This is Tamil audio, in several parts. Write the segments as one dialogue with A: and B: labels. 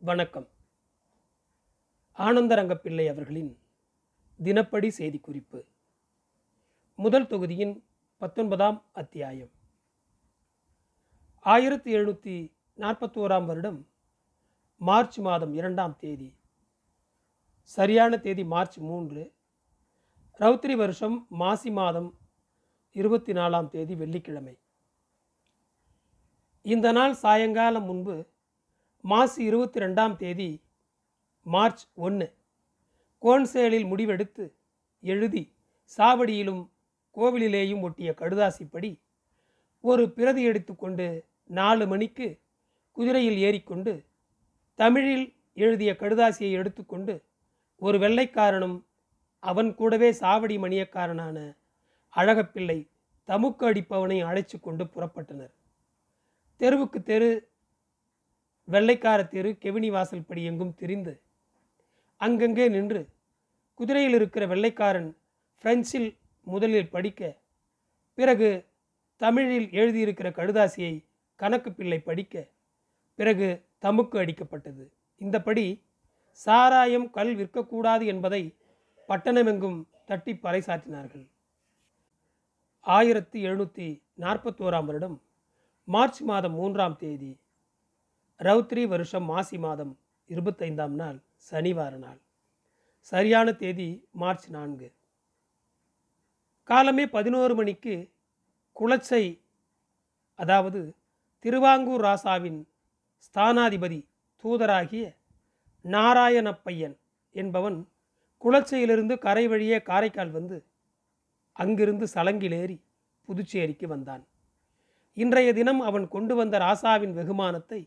A: வணக்கம். ஆனந்தரங்கப்பிள்ளை அவர்களின் தினப்படி செய்தி குறிப்பு முதல் தொகுதியின் பத்தொன்பதாம் அத்தியாயம். ஆயிரத்தி எழுநூற்றி நாற்பத்தோராம் வருடம் மார்ச் மாதம் இரண்டாம் தேதி. சரியான தேதி மார்ச் மூன்று. ரௌத்ரி வருஷம் மாசி மாதம் இருபத்தி நாலாம் தேதி வெள்ளிக்கிழமை. இந்த நாள் சாயங்காலம் முன்பு மாசு இருபத்தி ரெண்டாம் தேதி மார்ச் ஒன்று கோன்சேலில் முடிவெடுத்து எழுதி சாவடியிலும் கோவிலிலேயும் ஒட்டிய கடுதாசிப்படி ஒரு பிரதி எடுத்துக்கொண்டு நாலு மணிக்கு குதிரையில் ஏறிக்கொண்டு தமிழில் எழுதிய கடுதாசியை எடுத்துக்கொண்டு ஒரு வெள்ளைக்காரனும் அவன் கூடவே சாவடி மணியக்காரனான அழகப்பிள்ளை தமுக்கு அடிப்பவனை அழைச்சு கொண்டு புறப்பட்டனர். தெருவுக்கு தெரு வெள்ளைக்கார தெரு கெவினி வாசல் படி எங்கும் திரிந்து அங்கங்கே நின்று குதிரையில் இருக்கிற வெள்ளைக்காரன் பிரெஞ்சில் முதலில் படிக்க பிறகு தமிழில் எழுதியிருக்கிற கடுதாசியை கணக்கு பிள்ளை படிக்க பிறகு தமுக்கு அடிக்கப்பட்டது. இந்தபடி சாராயம் கல் விற்கக்கூடாது என்பதை பட்டணமெங்கும் தட்டி பறைசாற்றினார்கள் ஆயிரத்தி எழுநூற்றி நாற்பத்தோராம் வருடம் மார்ச் மாதம் மூன்றாம் தேதி ரௌத்ரி வருஷம் மாசி மாதம் இருபத்தைந்தாம் நாள் சனிவார நாள். சரியான தேதி மார்ச் நான்கு. காலமே பதினோரு மணிக்கு குளச்சை அதாவது திருவாங்கூர் ராசாவின் ஸ்தானாதிபதி தூதராகிய நாராயணப்பையன் என்பவன் குளச்சையிலிருந்து கரை வழியே காரைக்கால் வந்து அங்கிருந்து சலங்கிலேறி புதுச்சேரிக்கு வந்தான். இன்றைய தினம் அவன் கொண்டு வந்த ராசாவின் வெகுமானத்தை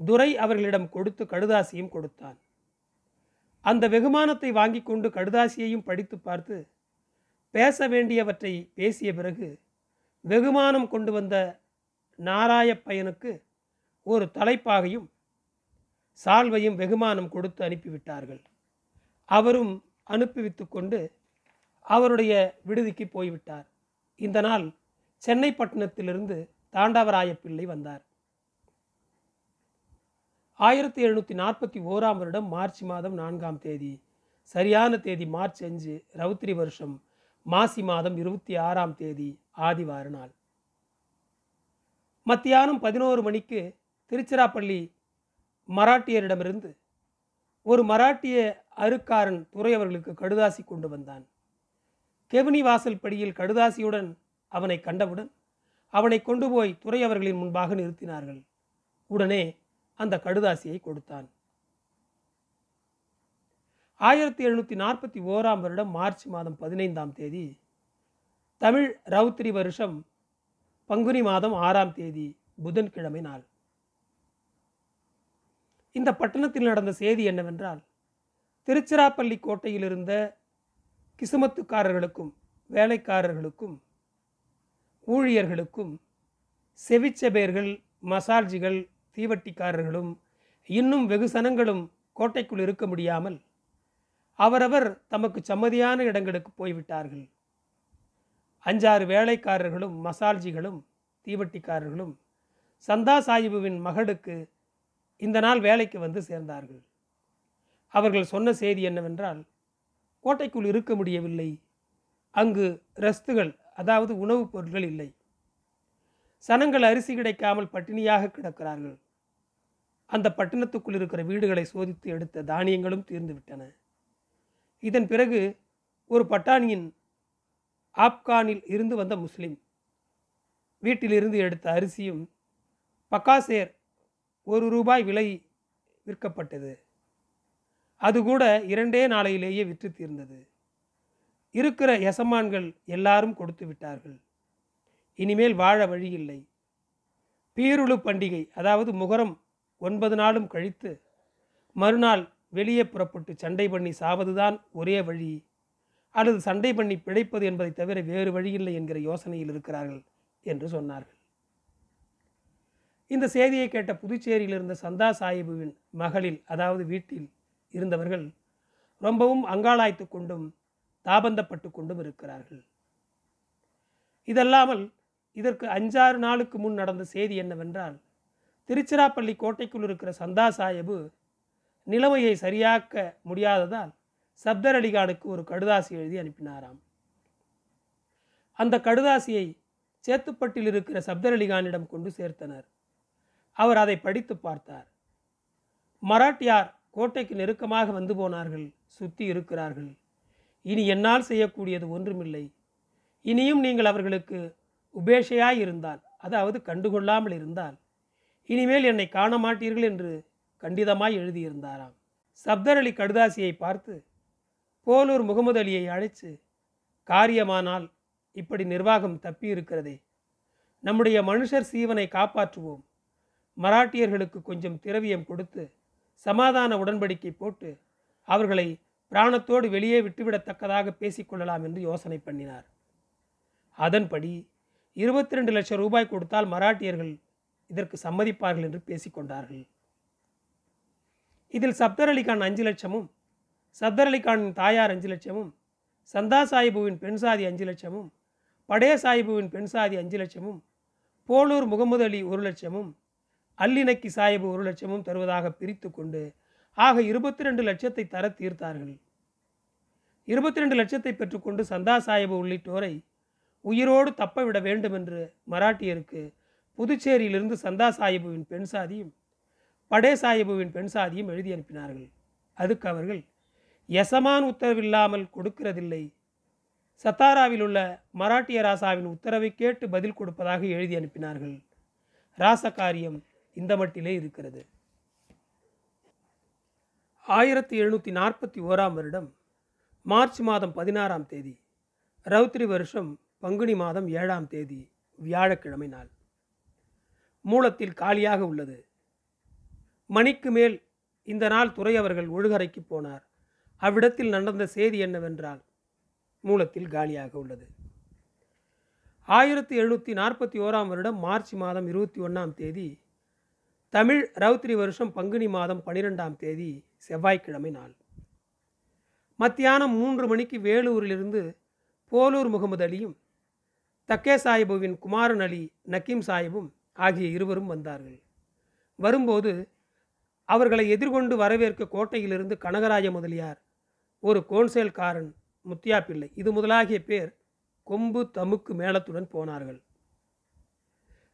A: துரை அவர்களிடம் கொடுத்து கடுதாசியும் கொடுத்தான். அந்த வெகுமானத்தை வாங்கி கொண்டு கடுதாசியையும் படித்து பார்த்து பேச வேண்டியவற்றை பேசிய பிறகு வெகுமானம் கொண்டு வந்த நாராயப்பையனுக்கு ஒரு தலைப்பாகையும் சால்வையும் வெகுமானம் கொடுத்து அனுப்பிவிட்டார்கள். அவரும் அனுப்பிவித்து கொண்டு அவருடைய விடுதிக்கு போய்விட்டார். இந்த நாள் சென்னை பட்டணத்திலிருந்து தாண்டவராய பிள்ளை வந்தார். ஆயிரத்தி எழுநூற்றி நாற்பத்தி ஓராம் வருடம் மார்ச் மாதம் நான்காம் தேதி. சரியான தேதி மார்ச் அஞ்சு ரவுத்திரி வருஷம் மாசி மாதம் இருபத்தி ஆறாம் தேதி ஆதிவார நாள். மத்தியானம் பதினோரு மணிக்கு திருச்சிராப்பள்ளி மராட்டியரிடமிருந்து ஒரு மராட்டிய அருக்காரன் துறையவர்களுக்கு கடுதாசி கொண்டு வந்தான். கெவினி வாசல் படியில் கடுதாசியுடன் அவனை கண்டவுடன் அவனை கொண்டு போய் துறையவர்களின் முன்பாக நிறுத்தினார்கள். உடனே அந்த கடுதாசியை கொடுத்தான். ஆயிரத்தி எழுநூற்றி நாற்பத்தி ஓராம் வருடம் மார்ச் மாதம் பதினைந்தாம் தேதி தமிழ் ரவுத்திரி வருஷம் பங்குனி மாதம் ஆறாம் தேதி புதன்கிழமை நாள். இந்த பட்டணத்தில் நடந்த செய்தி என்னவென்றால் திருச்சிராப்பள்ளி கோட்டையில் இருந்த கிசுமத்துக்காரர்களுக்கும் வேலைக்காரர்களுக்கும் ஊழியர்களுக்கும் செவிச்செபேர்கள் மசால்ஜிகள் தீவட்டிக்காரர்களும் இன்னும் வெகு சனங்களும் கோட்டைக்குள் இருக்க முடியாமல் அவரவர் தமக்கு சம்மதியான இடங்களுக்கு போய்விட்டார்கள். அஞ்சாறு வேலைக்காரர்களும் மசால்ஜிகளும் தீவட்டிக்காரர்களும் சந்தா சாஹிபுவின் மகளுக்கு இந்த நாள் வேலைக்கு வந்து சேர்ந்தார்கள். அவர்கள் சொன்ன செய்தி என்னவென்றால் கோட்டைக்குள் இருக்க முடியவில்லை. அங்கு ரஸ்துகள் அதாவது உணவுப் பொருட்கள் இல்லை. சனங்கள் அரிசி கிடைக்காமல் பட்டினியாக கிடக்கிறார்கள். அந்த பட்டணத்துக்குள் இருக்கிற வீடுகளை சோதித்து எடுத்த தானியங்களும் தீர்ந்துவிட்டன. இதன் பிறகு ஒரு பட்டாணியின் ஆப்கானில் இருந்து வந்த முஸ்லிம் வீட்டிலிருந்து எடுத்த அரிசியும் பக்காசேர் ஒரு ரூபாய் விலை விற்கப்பட்டது. அது கூட இரண்டே நாளையிலேயே விற்று தீர்ந்தது. இருக்கிற எசமான்கள் எல்லாரும் கொடுத்து விட்டார்கள். இனிமேல் வாழ வழி இல்லை. பீருளு பண்டிகை அதாவது முகரம் ஒன்பது நாளும் கழித்து மறுநாள் வெளியே புறப்பட்டு சண்டை பண்ணி சாவதுதான் ஒரே வழி. அல்லது சண்டை பண்ணி பிழைப்பது என்பதை தவிர வேறு வழியில்லை என்கிற யோசனையில் இருக்கிறார்கள் என்று சொன்னார்கள். இந்த செய்தியை கேட்ட புதுச்சேரியில் இருந்த சந்தா சாஹிபுவின் மகளில் அதாவது வீட்டில் இருந்தவர்கள் ரொம்பவும் அங்காளாய்த்து கொண்டும் தாபந்தப்பட்டு கொண்டும் இருக்கிறார்கள். இதல்லாமல் இதற்கு அஞ்சாறு நாளுக்கு முன் நடந்த செய்தி என்னவென்றால் திருச்சிராப்பள்ளி கோட்டைக்குள் இருக்கிற சந்தா சாஹிபு நிலைமையை சரியாக்க முடியாததால் சப்தர் அலிகானுக்கு ஒரு கடுதாசி எழுதி அனுப்பினாராம். அந்த கடுதாசியை சேத்துப்பட்டில் இருக்கிற சப்தர் அலிகானிடம் கொண்டு சேர்த்தனர். அவர் அதை படித்து பார்த்தார். மராட்டியார் கோட்டைக்கு நெருக்கமாக வந்து போனார்கள் சுற்றி இருக்கிறார்கள். இனி என்னால் செய்யக்கூடியது ஒன்றுமில்லை. இனியும் நீங்கள் அவர்களுக்கு உபேஷையாய் இருந்தால் அதாவது கண்டுகொள்ளாமல் இருந்தால் இனிமேல் என்னை காண மாட்டீர்கள் என்று கண்டிதமாய் எழுதியிருந்தாராம். சப்தர் அலி கடுதாசியை பார்த்து போலூர் முகமது அலியை அழைத்து காரியமானால் இப்படி நிர்வாகம் தப்பி இருக்கிறதே நம்முடைய மனுஷர் சீவனை காப்பாற்றுவோம். மராட்டியர்களுக்கு கொஞ்சம் திரவியம் கொடுத்து சமாதான உடன்படிக்கை போட்டு அவர்களை பிராணத்தோடு வெளியே விட்டுவிடத்தக்கதாக பேசிக்கொள்ளலாம் என்று யோசனை பண்ணினார். அதன்படி இருபத்தி ரெண்டு லட்சம் ரூபாய் கொடுத்தால் மராட்டியர்கள் இதற்கு சம்மதிப்பார்கள் என்று பேசிக்கொண்டார்கள். இதில் சப்தர் அலிகான் அஞ்சு லட்சமும் சப்தர் அலிகானின் தாயார் அஞ்சு லட்சமும் சந்தா சாஹிபுவின் பெண் சாதி அஞ்சு லட்சமும் படே சாஹிபுவின் பெண் சாதி அஞ்சு லட்சமும் போலூர் முகமது அலி ஒரு லட்சமும் அல்லினக்கி சாஹிபு ஒரு லட்சமும் தருவதாக பிரித்து கொண்டு ஆக இருபத்தி ரெண்டு லட்சத்தை தர தீர்த்தார்கள். இருபத்தி ரெண்டு லட்சத்தை பெற்றுக்கொண்டு சந்தா சாஹிபு உள்ளிட்டோரை உயிரோடு தப்ப விட வேண்டும் என்று மராட்டியருக்கு புதுச்சேரியிலிருந்து சந்தா சாஹிபுவின் பெண் சாதியும் படே சாஹிபுவின் பெண் சாதியும் எழுதி அனுப்பினார்கள். அதுக்கு அவர்கள் எசமான் உத்தரவில்லாமல் கொடுக்கிறதில்லை. சத்தாராவில் உள்ள மராட்டிய ராசாவின் உத்தரவை கேட்டு பதில் கொடுப்பதாக எழுதி அனுப்பினார்கள். ராச காரியம் இந்த மட்டிலே இருக்கிறது. ஆயிரத்தி எழுநூற்றி நாற்பத்தி ஓராம் வருடம் மார்ச் மாதம் பதினாறாம் தேதி ரௌத்ரி வருஷம் பங்குனி மாதம் ஏழாம் தேதி வியாழக்கிழமை நாள். மூலத்தில் காலியாக உள்ளது. மணிக்கு மேல் இந்த நாள் துறை அவர்கள் ஒழுகரைக்கு போனார். அவ்விடத்தில் நடந்த செய்தி என்னவென்றால் மூலத்தில் காலியாக உள்ளது. ஆயிரத்தி எழுநூற்றி நாற்பத்தி ஓராம் வருடம் மார்ச் மாதம் இருபத்தி ஒன்றாம் தேதி தமிழ் ரவுத்திரி வருஷம் பங்குனி மாதம் பனிரெண்டாம் தேதி செவ்வாய்க்கிழமை நாள். மத்தியானம் மூன்று மணிக்கு வேலூரிலிருந்து போலூர் முகமது அலியும் தக்கே சாஹிபுவின் குமாரன் அலி நக்கீம் சாஹிபும் ஆகிய இருவரும் வந்தார்கள். வரும்போது அவர்களை எதிர்கொண்டு வரவேற்க கோட்டையிலிருந்து கனகராஜ முதலியார் ஒரு கோன்சேல்காரன் முத்தியா பிள்ளை இது முதலாகிய பேர் கொம்பு தமுக்கு மேளத்துடன் போனார்கள்.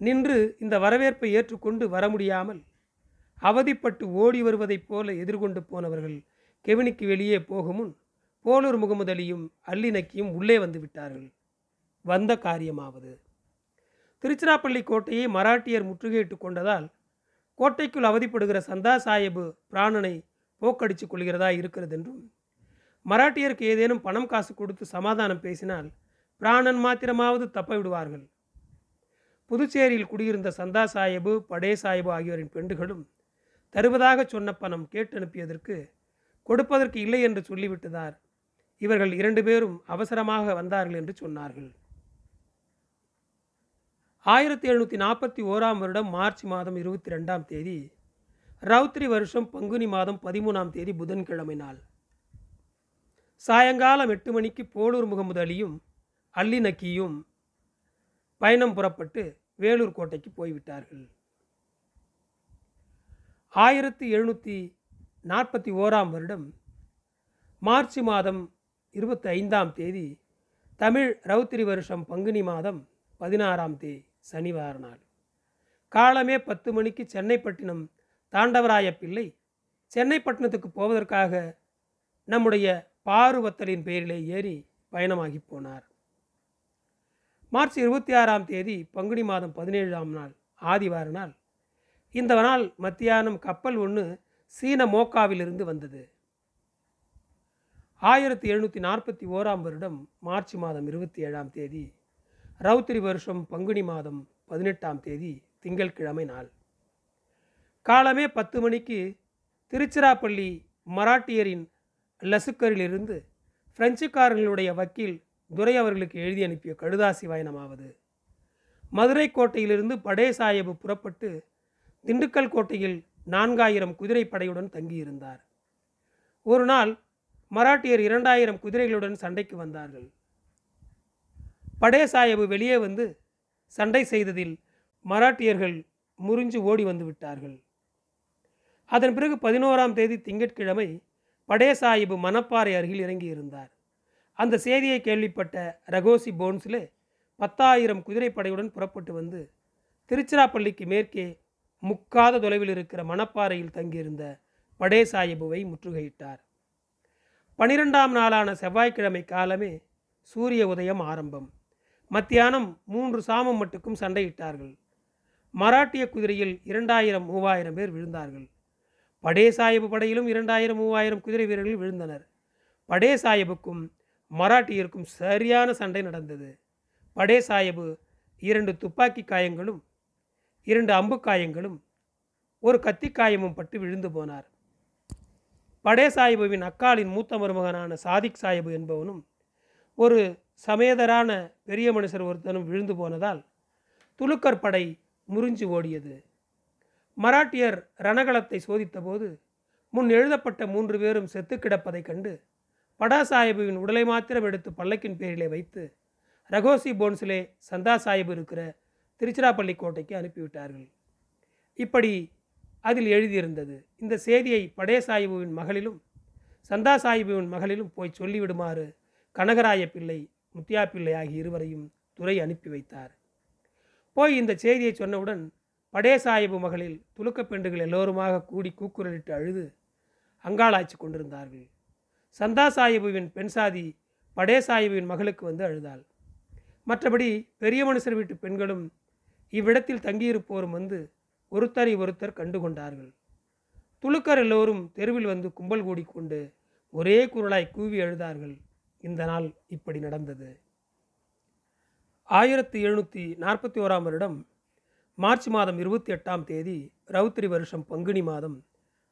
A: நின்று இந்த வரவேற்பை ஏற்றுக்கொண்டு வர முடியாமல் அவதிப்பட்டு ஓடி வருவதைப் போல எதிர்கொண்டு போனவர்கள் கெவினிக்கு வெளியே போகுமுன் போலூர் முகமது அலியும் அல்லி நக்கியும் உள்ளே வந்து விட்டார்கள். வந்த காரியமாவது. திருச்சிராப்பள்ளி கோட்டையை மராட்டியர் முற்றுகையிட்டு கொண்டதால் கோட்டைக்குள் அவதிப்படுகிற சந்தா சாஹிபு பிராணனை போக்கடிச்சு கொள்கிறதா இருக்கிறது என்றும் மராட்டியருக்கு ஏதேனும் பணம் காசு கொடுத்து சமாதானம் பேசினால் பிராணன் மாத்திரமாவது தப்ப விடுவார்கள். புதுச்சேரியில் குடியிருந்த சந்தா சாஹிபு படே சாஹிபு ஆகியோரின் பெண்டுகளும் தருவதாக சொன்ன பணம் கேட்டு அனுப்பியதற்கு கொடுப்பதற்கு இல்லை என்று சொல்லிவிட்டதார். இவர்கள் இரண்டு பேரும் அவசரமாக வந்தார்கள் என்று சொன்னார்கள். ஆயிரத்தி எழுநூற்றி நாற்பத்தி ஓராம் வருடம் மார்ச் மாதம் இருபத்தி ரெண்டாம் தேதி ரவுத்ரி வருஷம் பங்குனி மாதம் பதிமூணாம் தேதி புதன்கிழமை நாள். சாயங்காலம் எட்டு மணிக்கு போலூர் முகமது அலியும் அல்லி நக்கியும் பயணம் புறப்பட்டு வேலூர் கோட்டைக்கு போய்விட்டார்கள். ஆயிரத்தி எழுநூற்றி நாற்பத்தி ஓராம் வருடம் மார்ச் மாதம் இருபத்தி ஐந்தாம் தேதி தமிழ் ரவுத்திரி வருஷம் பங்குனி மாதம் பதினாறாம் தேதி. சனிவார நாள். காலமே பத்து மணிக்கு சென்னைப்பட்டினம் தாண்டவராய பிள்ளை சென்னைப்பட்டினத்துக்கு போவதற்காக நம்முடைய பாருவத்தலின் பெயரிலே ஏறி பயணமாகி போனார். மார்ச் இருபத்தி ஆறாம் தேதி பங்குனி மாதம் பதினேழாம் நாள் ஆதிவார நாள். இந்த நாள் மத்தியானம் கப்பல் ஒன்று சீன மோக்காவிலிருந்து வந்தது. ஆயிரத்தி எழுநூற்றி நாற்பத்தி ஓராம் வருடம் மார்ச் மாதம் இருபத்தி ஏழாம் தேதி ரவுத்திரி வருஷம் பங்குனி மாதம் பதினெட்டாம் தேதி திங்கள்கிழமை நாள். காலமே பத்து மணிக்கு திருச்சிராப்பள்ளி மராட்டியரின் லசுக்கரிலிருந்து பிரெஞ்சுக்காரர்களுடைய வக்கீல் துரை அவர்களுக்கு எழுதி அனுப்பிய கடுதாசி வாயனமாவது. மதுரை கோட்டையிலிருந்து படே சாஹேபு புறப்பட்டு திண்டுக்கல் கோட்டையில் நான்காயிரம் குதிரை படையுடன் தங்கியிருந்தார். ஒரு நாள் மராட்டியர் இரண்டாயிரம் குதிரைகளுடன் சண்டைக்கு வந்தார்கள். படே சாஹிபு வெளியே வந்து சண்டை செய்ததில் மராட்டியர்கள் முறிஞ்சு ஓடி வந்து விட்டார்கள். அதன் பிறகு பதினோராம் தேதி திங்கட்கிழமை படே சாஹிப் மணப்பாறை அருகில் இறங்கியிருந்தார் அந்த செய்தியை கேள்விப்பட்ட ரகோசி போன்ஸ்லே பத்தாயிரம் குதிரைப்படையுடன் புறப்பட்டு வந்து திருச்சிராப்பள்ளிக்கு மேற்கே முக்காத தொலைவில் இருக்கிற மணப்பாறையில் தங்கியிருந்த படே சாஹிபுவை முற்றுகையிட்டார். பனிரெண்டாம் நாளான செவ்வாய்க்கிழமை காலமே சூரிய உதயம் ஆரம்பம். மத்தியானம் மூன்று சாமம் மட்டுக்கும் சண்டையிட்டார்கள். மராட்டிய குதிரையில் இரண்டாயிரம் மூவாயிரம் பேர் விழுந்தார்கள். படே படையிலும் இரண்டாயிரம் மூவாயிரம் குதிரை வீரர்கள் விழுந்தனர். படே சாஹிபுக்கும் மராட்டியருக்கும் சரியான சண்டை நடந்தது. படே சாஹிபு இரண்டு துப்பாக்கி காயங்களும் இரண்டு அம்பு காயங்களும் ஒரு கத்தி காயமும் பட்டு விழுந்து போனார். படே சாஹிபுவின் அக்காலின் மூத்த மருமகனான சாதிக் சாஹிபு என்பவனும் ஒரு சமேதரான பெரிய மனுஷர் ஒருத்தனும் விழுந்து போனதால் துலுக்கர் படை முறிஞ்சு ஓடியது. மராட்டியர் ரணகளத்தை சோதித்தபோது முன் எழுதப்பட்ட மூன்று பேரும் செத்து கிடப்பதைக் கண்டு படா சாஹிபுவின் உடலை மாத்திரம் எடுத்து பல்லக்கின் பேரிலே வைத்து ரகோசி போன்ஸிலே சந்தா சாஹிப் இருக்கிற திருச்சிராப்பள்ளி கோட்டைக்கு அனுப்பிவிட்டார்கள். இப்படி அதில் எழுதியிருந்தது. இந்த செய்தியை படே சாஹிபுவின் மகளிலும் சந்தா சாஹிபுவின் மகளிலும் போய் சொல்லிவிடுமாறு கனகராய பிள்ளை முத்தியா பிள்ளை ஆகிய இருவரையும் துறை அனுப்பி வைத்தார். போய் இந்த செய்தியை சொன்னவுடன் படேசாஹிபு மகளில் துலுக்க பெண்டுகள் எல்லோருமாக கூடி கூக்குரலிட்டு அழுது அங்காளாய்ச்சி கொண்டிருந்தார்கள். சந்தா சாஹிபுவின் பெண் சாதி படேசாஹிபுவின் மகளுக்கு வந்து அழுதாள். மற்றபடி பெரிய மனுஷர் வீட்டு பெண்களும் இவ்விடத்தில் தங்கியிருப்போரும் வந்து ஒருத்தரை ஒருத்தர் கண்டுகொண்டார்கள். துலுக்கர் எல்லோரும் தெருவில் வந்து கும்பல் கூடிக்கொண்டு ஒரே குரலாய் கூவி அழுதார்கள். இந்த நாள் இப்படி நடந்தது. ஆயிரத்தி எழுநூற்றி நாற்பத்தி ஓராம் வருடம் மார்ச் மாதம் இருபத்தி எட்டாம் தேதி ரவுத்திரி வருஷம் பங்குனி மாதம்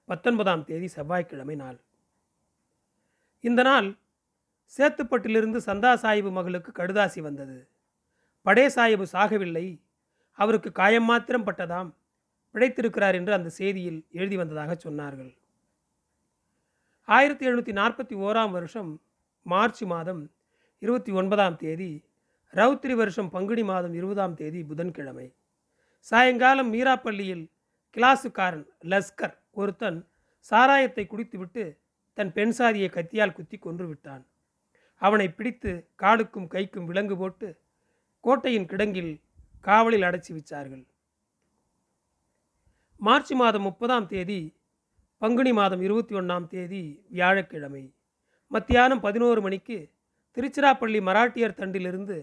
A: பத்தொன்பதாம் தேதி செவ்வாய்க்கிழமை நாள். இந்த நாள் சேத்துப்பட்டிலிருந்து சந்தா சாஹிபு மகளுக்கு கடுதாசி வந்தது. படே சாஹிபு சாகவில்லை. அவருக்கு காயம் மாத்திரம் பட்டதாம் பிழைத்திருக்கிறார் என்று அந்த செய்தியில் எழுதி வந்ததாக சொன்னார்கள். ஆயிரத்தி எழுநூற்றி நாற்பத்தி ஓராம் வருஷம் மார்ச் மாதம் இருபத்தி ஒன்பதாம் தேதி ரவுத்திரி வருஷம் பங்குனி மாதம் இருபதாம் தேதி புதன்கிழமை. சாயங்காலம் மீராப்பள்ளியில் கிளாசுக்காரன் லஸ்கர் ஒருத்தன் சாராயத்தை குடித்துவிட்டு தன் பெண் சாதியை கத்தியால் குத்தி கொன்று விட்டான் அவனை பிடித்து காலுக்கும் கைக்கும் விலங்கு போட்டு கோட்டையின் கிடங்கில் காவலில் அடைச்சி வச்சார்கள் மார்ச் மாதம் முப்பதாம் தேதி பங்குனி மாதம் இருபத்தி ஒன்றாம் தேதி வியாழக்கிழமை. மத்தியானம் பதினோரு மணிக்கு திருச்சிராப்பள்ளி மராட்டியர் தண்டிலிருந்து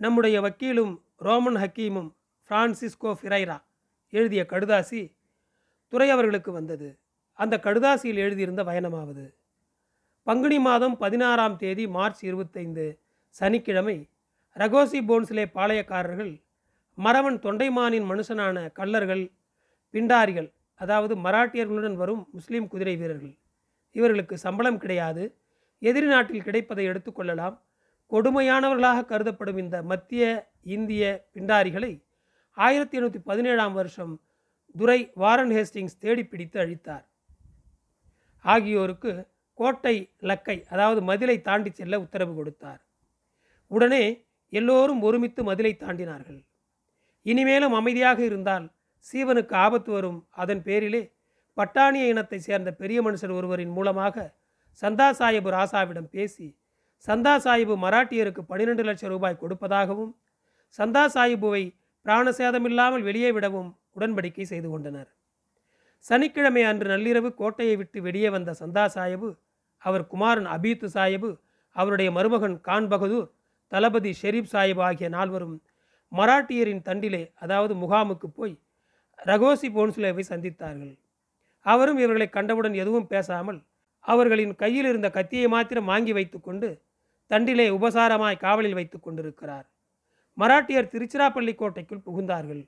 A: நம்முடைய வக்கீலும் ரோமன் ஹக்கீமும் பிரான்சிஸ்கோ ஃபிரைரா எழுதிய கடுதாசி துறை அவர்களுக்கு வந்தது. அந்த கடுதாசியில் எழுதியிருந்த பயணமாவது. பங்குனி மாதம் பதினாறாம் தேதி மார்ச் இருபத்தைந்து சனிக்கிழமை ரகோசி போன்ஸ்லே பாளையக்காரர்கள் மரவன் தொண்டைமானின் மனுஷனான கல்லர்கள் பிண்டாரிகள் அதாவது மராட்டியர்களுடன் வரும் முஸ்லீம் குதிரை வீரர்கள் இவர்களுக்கு சம்பளம் கிடையாது. எதிரி நாட்டில் கிடைப்பதை எடுத்துக்கொள்ளலாம். கொடுமையானவர்களாக கருதப்படும் இந்த மத்திய இந்திய பிண்டாரிகளை ஆயிரத்தி எண்ணூற்றி பதினேழாம் வருஷம் துரை வாரன் ஹேஸ்டிங்ஸ் தேடி பிடித்து அழித்தார். ஆகியோருக்கு கோட்டை லக்கை அதாவது மதிலை தாண்டி செல்ல உத்தரவு கொடுத்தார். உடனே எல்லோரும் ஒருமித்து மதிலை தாண்டினார்கள். இனிமேலும் அமைதியாக இருந்தால் சீவனுக்கு ஆபத்து வரும். அதன் பேரிலே பட்டாணிய இனத்தை சேர்ந்த பெரிய மனுஷர் ஒருவரின் மூலமாக சந்தா சாஹிபு ராசாவிடம் பேசி சந்தா சாஹிபு மராட்டியருக்கு பன்னிரெண்டு லட்சம் ரூபாய் கொடுப்பதாகவும் சந்தா சாஹிபுவை பிராணசேதமில்லாமல் வெளியே விடவும் உடன்படிக்கை செய்து கொண்டனர். சனிக்கிழமை அன்று நள்ளிரவு கோட்டையை விட்டு வெளியே வந்த சந்தா சாஹிபு அவர் குமாரன் அபீத்து சாஹிபு அவருடைய மருமகன் கான் பகதூர் தளபதி ஷெரீப் சாஹிப் ஆகிய நால்வரும் மராட்டியரின் தண்டிலே அதாவது முகாமுக்கு போய் ரகோசி போன்சுலேவை சந்தித்தார்கள். அவரும் இவர்களை கண்டவுடன் எதுவும் பேசாமல் அவர்களின் கையில் இருந்த கத்தியை மாத்திரம் வாங்கி வைத்துக்கொண்டு தண்டிலே உபசாரமாய் காவலில் வைத்து கொண்டிருக்கிறார். மராட்டியர் திருச்சிராப்பள்ளி கோட்டைக்குள் புகுந்தார்கள்.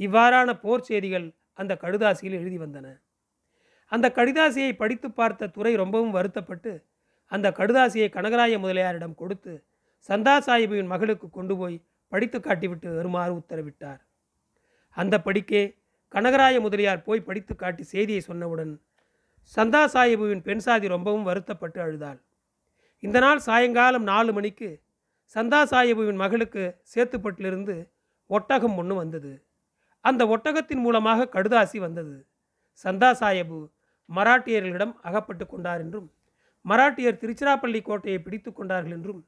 A: இவ்வாறான போர் செய்திகள் அந்த கடுதாசியில் எழுதி வந்தன. அந்த கடிதாசியை படித்து பார்த்த துறை ரொம்பவும் வருத்தப்பட்டு அந்த கடுதாசியை கனகராய முதலியாரிடம் கொடுத்து சந்தா சாஹிபின் மகளுக்கு கொண்டு போய் படித்து காட்டிவிட்டு வருமாறு உத்தரவிட்டார். அந்த படிக்கே கனகராய முதலியார் போய் படித்து காட்டி செய்தியை சொன்னவுடன் சந்தா சாஹிபுவின் பெண் சாதி ரொம்பவும் வருத்தப்பட்டு அழுதாள். இந்த நாள் சாயங்காலம் நாலு மணிக்கு சந்தா சாஹிபுவின் மகளுக்கு சேத்துப்பட்டிலிருந்து ஒட்டகம் ஒன்று வந்தது. அந்த ஒட்டகத்தின் மூலமாக கடுதாசி வந்தது. சந்தா சாஹிபு மராட்டியர்களிடம் அகப்பட்டு கொண்டார் என்றும் மராட்டியர் திருச்சிராப்பள்ளி கோட்டையை பிடித்து கொண்டார்கள் என்றும்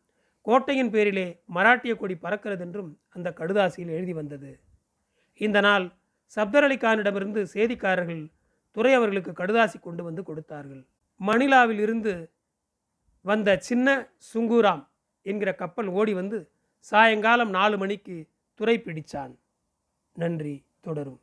A: கோட்டையின் பேரிலே மராட்டிய கொடி பறக்கிறது என்றும் அந்த கடுதாசியில் எழுதி வந்தது. இந்த நாள் சப்தர் அலி கானிடமிருந்து செய்திக்காரர்கள் துறை அவர்களுக்கு கடுதாசி கொண்டு வந்து கொடுத்தார்கள். மணிலாவில் இருந்து வந்த சின்ன சுங்குராம் என்கிற கப்பல் ஓடி வந்து சாயங்காலம் நாலு மணிக்கு துறை பிடித்தான் நன்றி தொடரும்.